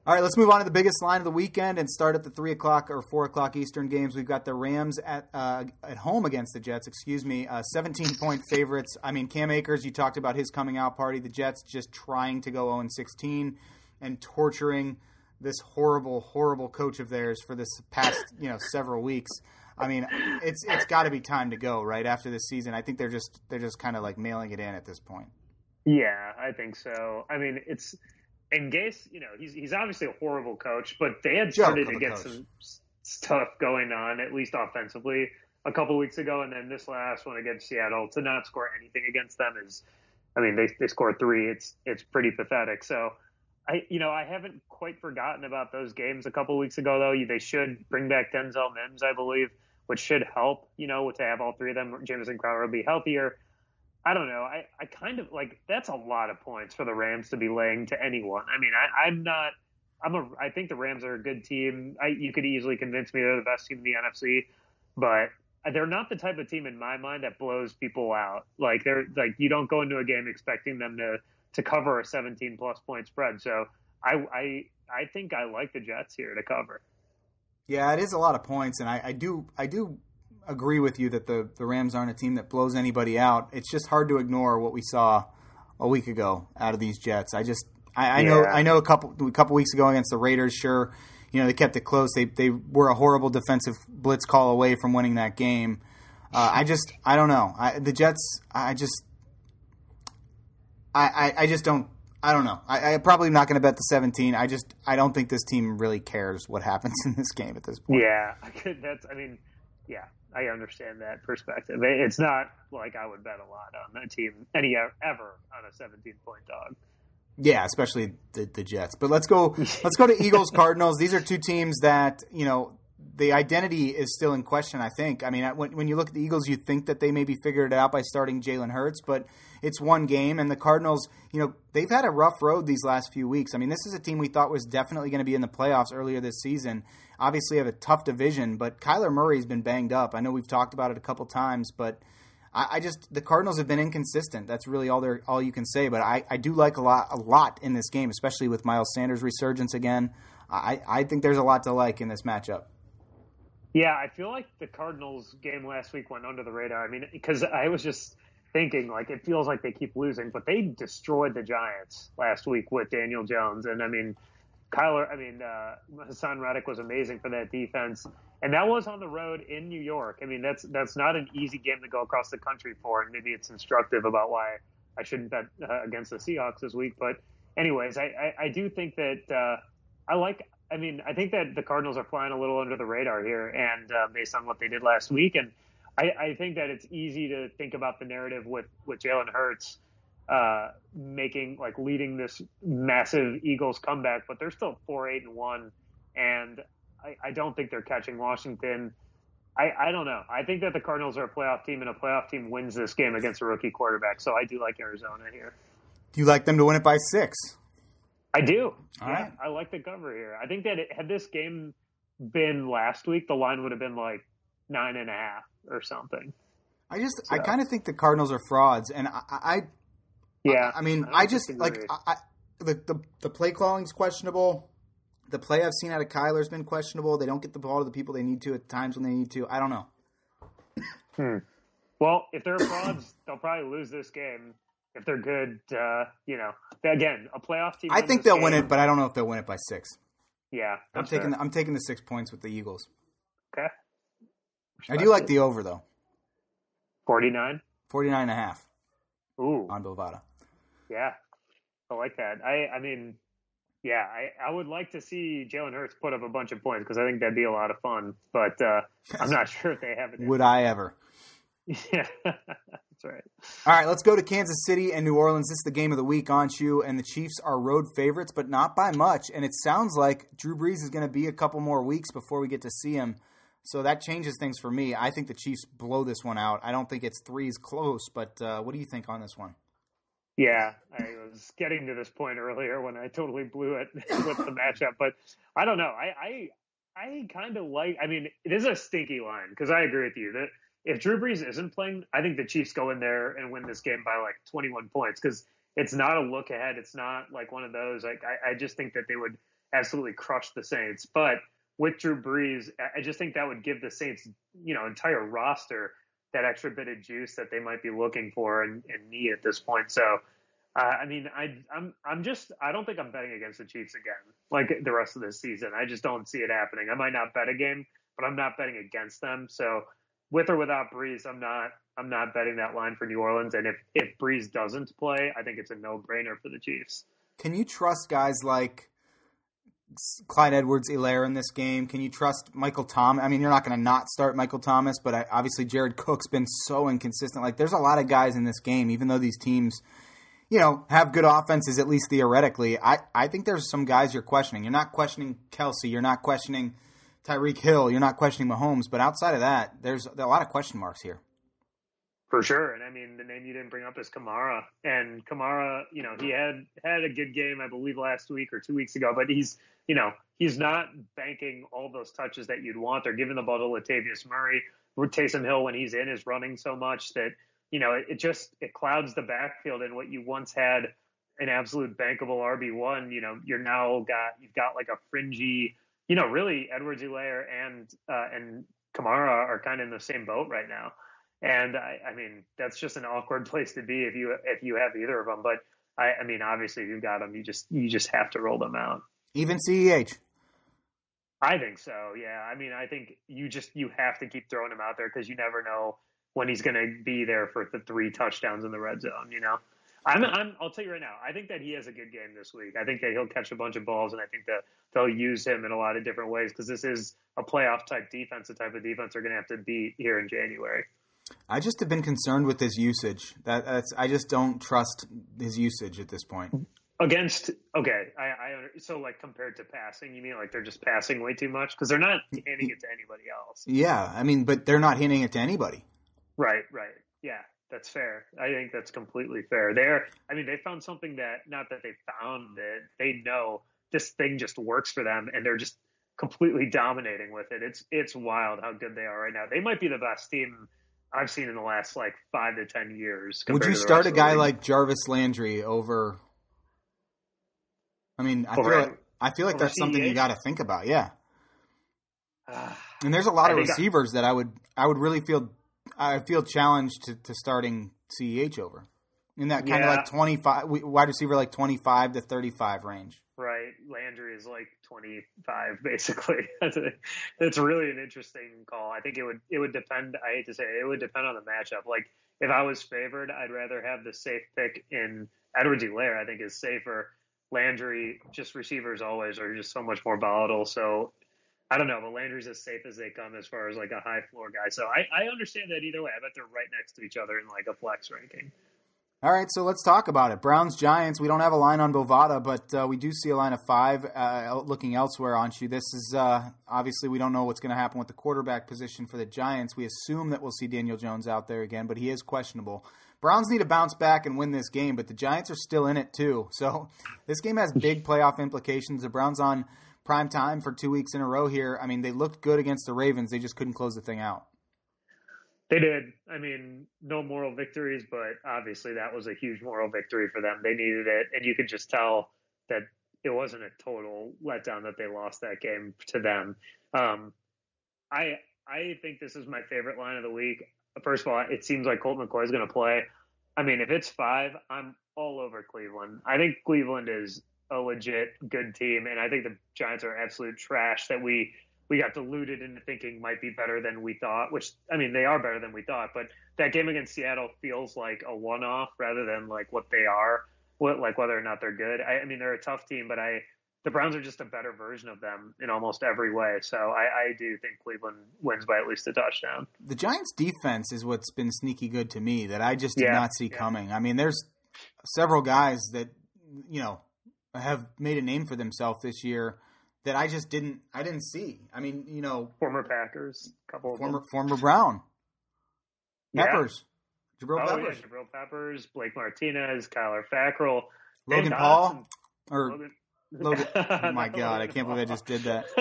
Speaker 1: All right, let's move on to the biggest line of the weekend and start at the three o'clock or four o'clock Eastern games. We've got the Rams at uh, at home against the Jets. Excuse me, uh, seventeen point favorites. I mean, Cam Akers. You talked about his coming out party. The Jets just trying to go zero and sixteen and torturing this horrible, horrible coach of theirs for this past you know several weeks. I mean, it's it's got to be time to go right after this season. I think they're just they're just kind of like mailing it in at this point.
Speaker 2: Yeah, I think so. I mean, it's and Gase, you know, he's he's obviously a horrible coach, but they had started to get some stuff going on, at least offensively, a couple weeks ago, and then this last one against Seattle to not score anything against them is, I mean, they they scored three. It's it's pretty pathetic. So. I, you know, I haven't quite forgotten about those games a couple weeks ago, though. They should bring back Denzel Mims, I believe, which should help, you know, to have all three of them. Jamison Crowder will be healthier. I don't know. I, I kind of like that's a lot of points for the Rams to be laying to anyone. I mean, I, I'm not. I'm a. I think the Rams are a good team. I, you could easily convince me they're the best team in the NFC, but they're not the type of team in my mind that blows people out. Like they're like you don't go into a game expecting them to to cover a 17 plus point spread. So I I I think I like the Jets here to cover.
Speaker 1: Yeah, it is a lot of points, and I, I do I do agree with you that the, the Rams aren't a team that blows anybody out. It's just hard to ignore what we saw a week ago out of these Jets. I just I, I yeah. know I know a couple a couple weeks ago against the Raiders, sure, you know they kept it close. They they were a horrible defensive blitz call away from winning that game. Uh, I just I don't know. I, the Jets I just I, I, I just don't I don't know. I, I probably not going to bet the 17. I just I don't think this team really cares what happens in this game at this point.
Speaker 2: Yeah, I could, that's I mean, yeah, I understand that perspective. It's not like I would bet a lot on a team any ever on a 17 point dog.
Speaker 1: Yeah, especially the, the Jets. But let's go. let's go to Eagles Cardinals. These are two teams that you know the identity is still in question. I think. I mean, when, when you look at the Eagles, you think that they maybe figured it out by starting Jalen Hurts, but it's one game, and the Cardinals, you know, they've had a rough road these last few weeks. I mean, this is a team we thought was definitely going to be in the playoffs earlier this season. Obviously, have a tough division, but Kyler Murray's been banged up. I know we've talked about it a couple times, but. I, I just the Cardinals have been inconsistent. That's really all they all you can say. But I, I do like a lot a lot in this game, especially with Miles Sanders' resurgence again. I, I think there's a lot to like in this matchup.
Speaker 2: Yeah, I feel like the Cardinals game last week went under the radar. I mean, because I was just thinking like it feels like they keep losing, but they destroyed the Giants last week with Daniel Jones, and I mean, Kyler. I mean, uh, Haason Reddick was amazing for that defense, and that was on the road in New York. I mean, that's that's not an easy game to go across the country for, and maybe it's instructive about why I shouldn't bet uh, against the Seahawks this week. But anyways, I I, I do think that uh, I like I mean, I think that the Cardinals are flying a little under the radar here, and uh, based on what they did last week, and I, I, think that it's easy to think about the narrative with with Jalen Hurts uh, making like leading this massive Eagles comeback, but they're still four eight and one, and I, I don't think they're catching Washington. I, I don't know. I think that the Cardinals are a playoff team, and a playoff team wins this game against a rookie quarterback. So I do like Arizona here.
Speaker 1: Do you like them to win it by six?
Speaker 2: I do. All yeah, right. I like the cover here. I think that it, had this game been last week, the line would have been like nine and a half or something.
Speaker 1: I just, so. I kind of think the Cardinals are frauds, and I, I
Speaker 2: yeah.
Speaker 1: I, I mean, I, I just like I, the, the the play calling's questionable. The play I've seen out of Kyler's been questionable. They don't get the ball to the people they need to at times when they need to. I don't know.
Speaker 2: Hmm. Well, if they're frauds, they'll probably lose this game if they're good, uh, you know, again, a playoff team.
Speaker 1: I think they'll game. win it, but I don't know if they'll win it by six.
Speaker 2: Yeah,
Speaker 1: I'm taking the, I'm taking the six points with the Eagles.
Speaker 2: Okay.
Speaker 1: I do like the over though.
Speaker 2: 49?
Speaker 1: 49 and a half.
Speaker 2: Ooh.
Speaker 1: On Bovada.
Speaker 2: Yeah. I like that. I I mean, yeah, I, I would like to see Jalen Hurts put up a bunch of points because I think that'd be a lot of fun. But uh, I'm not sure if they have it.
Speaker 1: Would I ever?
Speaker 2: Yeah, that's right.
Speaker 1: All right, let's go to Kansas City and New Orleans. This is the game of the week aren't you, and the Chiefs are road favorites, but not by much. And it sounds like Drew Brees is going to be a couple more weeks before we get to see him. So that changes things for me. I think the Chiefs blow this one out. I don't think it's threes close, but uh, what do you think on this one?
Speaker 2: Yeah, I was getting to this point earlier when I totally blew it with the matchup, but I don't know. I I, I kind of like. I mean, it is a stinky line because I agree with you that if Drew Brees isn't playing, I think the Chiefs go in there and win this game by like 21 points because it's not a look ahead. It's not like one of those. Like I, I just think that they would absolutely crush the Saints, but with Drew Brees, I just think that would give the Saints, you know, entire roster that extra bit of juice that they might be looking for and, and need at this point. So, uh, I mean, I, I'm I'm just I don't think I'm betting against the Chiefs again like the rest of this season. I just don't see it happening. I might not bet a game, but I'm not betting against them. So, with or without Brees, I'm not I'm not betting that line for New Orleans. And if if Brees doesn't play, I think it's a no brainer for the Chiefs.
Speaker 1: Can you trust guys like Clyde Edwards-Helaire in this game? Can you trust Michael Thomas? I mean, you're not going to not start Michael Thomas, but I, obviously Jared Cook's been so inconsistent. Like, there's a lot of guys in this game, even though these teams, you know, have good offenses, at least theoretically. I, I think there's some guys you're questioning. You're not questioning Kelce. You're not questioning Tyreek Hill. You're not questioning Mahomes. But outside of that, there's a lot of question marks here.
Speaker 2: For sure, and I mean the name you didn't bring up is Kamara, and Kamara, you know, he had had a good game, I believe, last week or two weeks ago, but he's, you know, he's not banking all those touches that you'd want. They're giving the ball to Latavius Murray. Taysom Hill, when he's in, is running so much that you know it, it just it clouds the backfield. And what you once had an absolute bankable RB one, you know, you're now got you've got like a fringy, you know, really Edwards-Helaire and uh, and Kamara are kind of in the same boat right now. And I, I mean, that's just an awkward place to be if you if you have either of them. But I, I mean, obviously, if you've got them, you just you just have to roll them out.
Speaker 1: Even Ceh.
Speaker 2: I think so. Yeah. I mean, I think you just you have to keep throwing him out there because you never know when he's going to be there for the three touchdowns in the red zone. You know. I'm, I'm, I'll tell you right now. I think that he has a good game this week. I think that he'll catch a bunch of balls, and I think that they'll use him in a lot of different ways because this is a playoff type defense, the type of defense they're going to have to beat here in January.
Speaker 1: I just have been concerned with his usage. That that's I just don't trust his usage at this point.
Speaker 2: Against okay, I, I so like compared to passing, you mean like they're just passing way too much because they're not handing it to anybody else.
Speaker 1: Yeah, I mean, but they're not handing it to anybody.
Speaker 2: Right, right. Yeah, that's fair. I think that's completely fair. There, I mean, they found something that not that they found it, they know this thing just works for them, and they're just completely dominating with it. It's it's wild how good they are right now. They might be the best team I've seen in the last like five to ten years.
Speaker 1: Would you start a guy like Jarvis Landry over? I mean, I over, feel like, I feel like that's something you got to think about. Yeah. Uh, and there's a lot of receivers I, that I would I would really feel I feel challenged to, to starting Ceh over in that kind yeah. of like twenty five wide receiver like twenty five to thirty five range.
Speaker 2: Right, Landry is like 25 basically. That's It's really an interesting call. I think it would it would depend. I hate to say it, it would depend on the matchup. Like if I was favored, I'd rather have the safe pick in Edwards-Helaire. I think is safer. Landry, just receivers always are just so much more volatile. So I don't know, but Landry's as safe as they come as far as like a high floor guy. So I, I understand that either way. I bet they're right next to each other in like a flex ranking.
Speaker 1: All right, so let's talk about it. Browns Giants. We don't have a line on Bovada, but uh, we do see a line of five uh, looking elsewhere on you. This is uh, obviously we don't know what's going to happen with the quarterback position for the Giants. We assume that we'll see Daniel Jones out there again, but he is questionable. Browns need to bounce back and win this game, but the Giants are still in it too. So this game has big playoff implications. The Browns on prime time for two weeks in a row here. I mean, they looked good against the Ravens. They just couldn't close the thing out.
Speaker 2: They did. I mean, no moral victories, but obviously that was a huge moral victory for them. They needed it, and you could just tell that it wasn't a total letdown that they lost that game to them. Um, I I think this is my favorite line of the week. First of all, it seems like Colt McCoy is going to play. I mean, if it's five, I'm all over Cleveland. I think Cleveland is a legit good team, and I think the Giants are absolute trash that we we got deluded into thinking might be better than we thought. Which I mean, they are better than we thought, but that game against Seattle feels like a one-off rather than like what they are, what like whether or not they're good. I, I mean, they're a tough team, but I the Browns are just a better version of them in almost every way. So I, I, do think Cleveland wins by at least a touchdown.
Speaker 1: The Giants' defense is what's been sneaky good to me that I just did yeah, not see yeah. coming. I mean, there's several guys that you know have made a name for themselves this year that I just didn't I didn't see. I mean, you know,
Speaker 2: former Packers, couple
Speaker 1: former former Brown, Peppers,
Speaker 2: yeah. Jabril oh, Peppers, yeah, Jabril Peppers, Blake Martinez, Kyler Fackrell,
Speaker 1: Logan Paul, or Logan. Logan. Oh my god, I can't believe I just did that.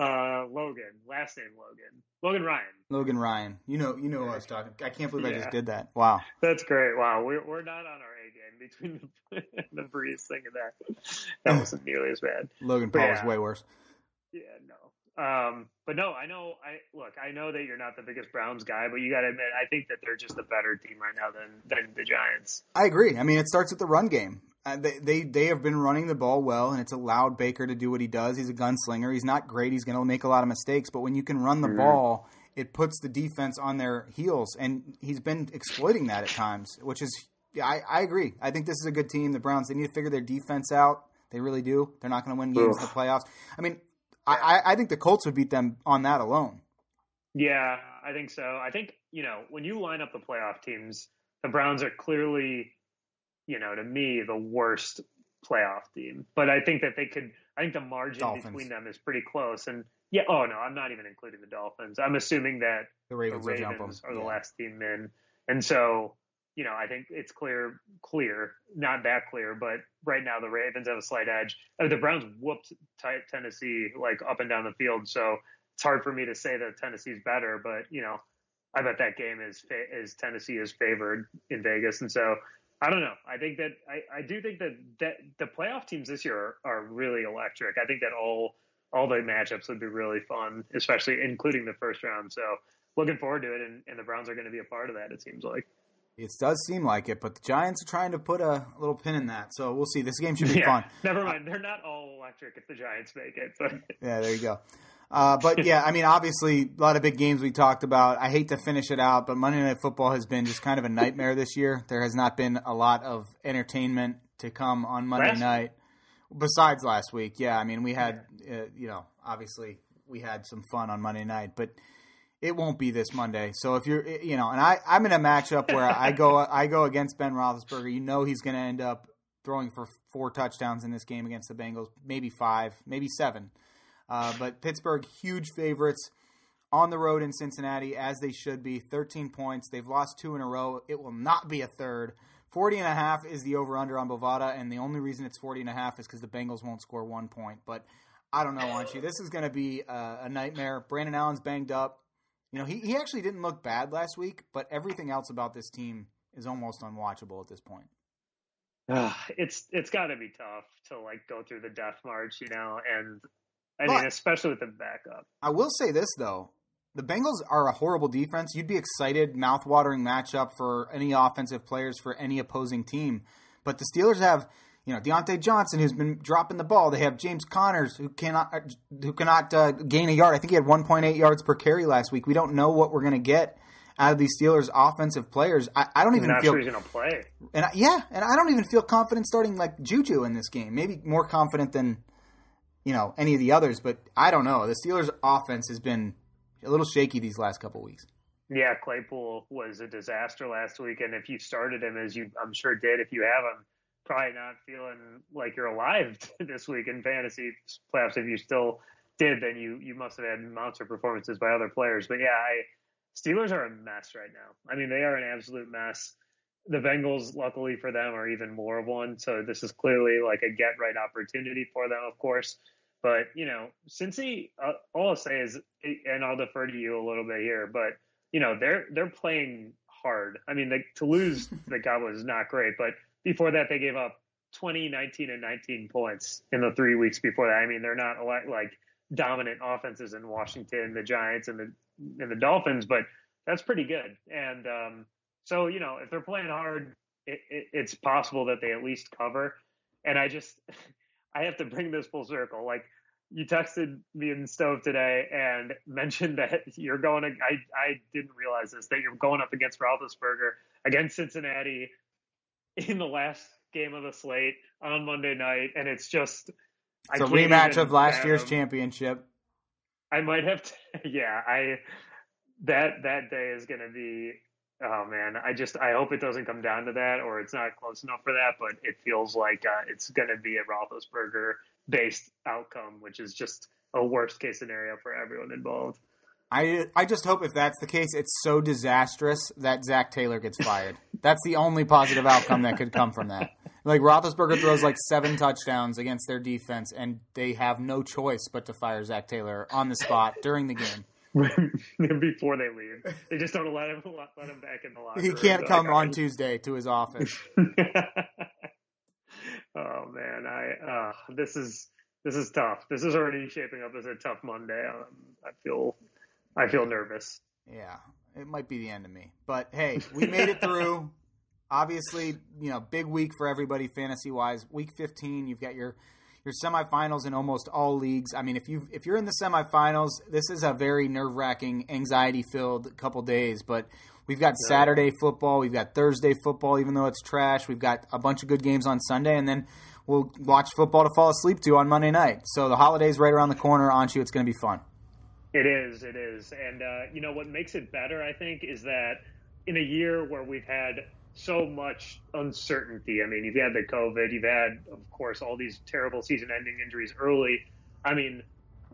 Speaker 2: uh, Logan, last name Logan, Logan Ryan.
Speaker 1: Logan Ryan. You know, you know what I was talking. I can't believe. I just did that. Wow,
Speaker 2: that's great. Wow, we're we're not on our A game between the, the Brees thing and that. That wasn't nearly as bad.
Speaker 1: Logan Paul yeah. was way worse.
Speaker 2: Yeah, no. Um, but no, I know. I look. I know that you're not the biggest Browns guy, but you got to admit, I think that they're just a better team right now than than the Giants.
Speaker 1: I agree. I mean, it starts with the run game. Uh, they, they they have been running the ball well, and it's allowed Baker to do what he does. He's a gunslinger. He's not great. He's going to make a lot of mistakes, but when you can run the mm-hmm. ball, it puts the defense on their heels, and he's been exploiting that at times, which is yeah, I, I agree. I think this is a good team. The Browns they need to figure their defense out. They really do. They're not going to win games Oof. in the playoffs. I mean, I, I think the Colts would beat them on that alone.
Speaker 2: Yeah, I think so. I think you know when you line up the playoff teams, the Browns are clearly you know, to me, the worst playoff team. But I think that they could. I think the margin Dolphins. between them is pretty close. And yeah, oh no, I'm not even including the Dolphins. I'm assuming that
Speaker 1: the Ravens,
Speaker 2: the Ravens are the yeah. last team in, and so you know, I think it's clear, clear, not that clear, but right now the Ravens have a slight edge. I mean, the Browns whooped Tennessee like up and down the field, so it's hard for me to say that Tennessee's better. But you know, I bet that game is is Tennessee is favored in Vegas, and so I don't know. I think that I, I do think that, that the playoff teams this year are, are really electric. I think that all all the matchups would be really fun, especially including the first round. So looking forward to it, and, and the Browns are going to be a part of that. It seems like.
Speaker 1: It does seem like it, but the Giants are trying to put a little pin in that. So we'll see. This game should be
Speaker 2: yeah,
Speaker 1: fun.
Speaker 2: Never mind. They're not all electric if the Giants make it. But
Speaker 1: yeah, there you go. Uh, but yeah, I mean, obviously, a lot of big games we talked about. I hate to finish it out, but Monday Night Football has been just kind of a nightmare this year. There has not been a lot of entertainment to come on Monday last night, besides last week. Yeah, I mean, we had, uh, you know, obviously we had some fun on Monday night, but it won't be this Monday. So if you're, you know, and I, I'm in a matchup where I go, I go against Ben Roethlisberger. You know, he's going to end up throwing for four touchdowns in this game against the Bengals, maybe five, maybe seven. Uh, but Pittsburgh, huge favorites on the road in Cincinnati, as they should be. 13 points. They've lost two in a row. It will not be a third. 40 and a half is the over under on Bovada, and the only reason it's 40 and a half is because the Bengals won't score one point. But I don't know, Archie. This is going to be a, a, nightmare. Brandon Allen's banged up. You know, he, he actually didn't look bad last week, but everything else about this team is almost unwatchable at this point.
Speaker 2: Uh, it's it's got to be tough to like go through the death march, you know, and I but mean, especially with the backup.
Speaker 1: I will say this though: the Bengals are a horrible defense. You'd be excited, mouth-watering matchup for any offensive players for any opposing team. But the Steelers have, you know, Diontae Johnson who's been dropping the ball. They have James Connors who cannot who cannot uh, gain a yard. I think he had 1.8 yards per carry last week. We don't know what we're going to get out of these Steelers offensive players. I, I don't even
Speaker 2: not
Speaker 1: feel
Speaker 2: sure he's going to play.
Speaker 1: And I, yeah, and I don't even feel confident starting like Juju in this game. Maybe more confident than you know any of the others, but I don't know. The Steelers' offense has been a little shaky these last couple weeks.
Speaker 2: Yeah, Claypool was a disaster last week, and if you started him as you, I'm sure did, if you have him, probably not feeling like you're alive this week in fantasy playoffs. If you still did, then you you must have had monster performances by other players. But yeah, I, Steelers are a mess right now. I mean, they are an absolute mess. The Bengals, luckily for them, are even more of one. So this is clearly like a get right opportunity for them, of course. But you know, Cincy, uh, all I'll say is, and I'll defer to you a little bit here, but you know, they're they're playing hard. I mean, to lose the Cowboys is not great, but before that, they gave up 20, 19, and 19 points in the three weeks before that. I mean, they're not like dominant offenses in Washington, the Giants, and the and the Dolphins, but that's pretty good. And um, so, you know, if they're playing hard, it, it, it's possible that they at least cover. And I just, I have to bring this full circle. Like you texted me and Stove today and mentioned that you're going. To, I I didn't realize this that you're going up against Roethlisberger against Cincinnati in the last game of the slate on Monday night, and it's just
Speaker 1: it's a rematch of last year's championship.
Speaker 2: I might have, to, yeah. I that that day is going to be. Oh man, I just I hope it doesn't come down to that, or it's not close enough for that. But it feels like uh, it's going to be a Roethlisberger based outcome, which is just a worst case scenario for everyone involved.
Speaker 1: I I just hope if that's the case, it's so disastrous that Zac Taylor gets fired. that's the only positive outcome that could come from that. Like Roethlisberger throws like seven touchdowns against their defense, and they have no choice but to fire Zac Taylor on the spot during the game.
Speaker 2: Before they leave, they just don't let him let him back in the locker.
Speaker 1: He can't come like, on Tuesday to his office.
Speaker 2: oh man, I uh, this is this is tough. This is already shaping up as a tough Monday. Um, I feel I feel nervous.
Speaker 1: Yeah, it might be the end of me, but hey, we made it through obviously, you know, big week for everybody fantasy wise. Week 15, you've got your your semifinals in almost all leagues. I mean, if you if you're in the semifinals, this is a very nerve wracking, anxiety filled couple days. But we've got Saturday football, we've got Thursday football, even though it's trash. We've got a bunch of good games on Sunday, and then we'll watch football to fall asleep to on Monday night. So the holidays right around the corner. On you, it's going to be fun.
Speaker 2: It is, it is, and uh, you know what makes it better, I think, is that in a year where we've had so much uncertainty. I mean, you've had the COVID, you've had, of course, all these terrible season-ending injuries early. I mean,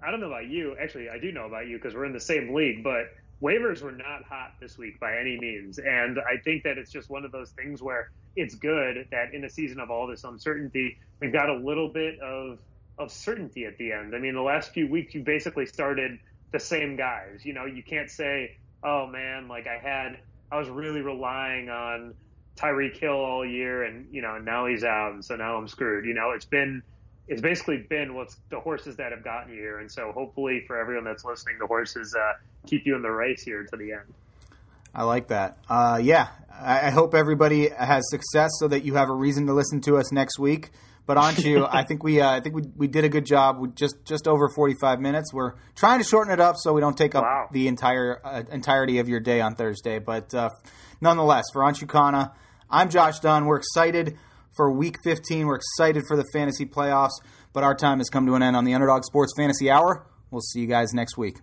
Speaker 2: I don't know about you. Actually, I do know about you because we're in the same league, but waivers were not hot this week by any means. And I think that it's just one of those things where it's good that in a season of all this uncertainty, we've got a little bit of of certainty at the end. I mean, the last few weeks you basically started the same guys. You know, you can't say, "Oh man, like I had I was really relying on Tyreek Hill all year, and you know now he's out, and so now I'm screwed. You know, it's been it's basically been what's the horses that have gotten you here, and so hopefully for everyone that's listening, the horses uh, keep you in the race here to the end.
Speaker 1: I like that. Uh, yeah, I, I hope everybody has success so that you have a reason to listen to us next week. But Anshu, I think we uh, I think we, we did a good job with just just over 45 minutes. We're trying to shorten it up so we don't take up wow. the entire uh, entirety of your day on Thursday. But uh, nonetheless, for Anshu Khanna, I'm Josh Dunn. We're excited for Week 15. We're excited for the fantasy playoffs. But our time has come to an end on the Underdog Sports Fantasy Hour. We'll see you guys next week.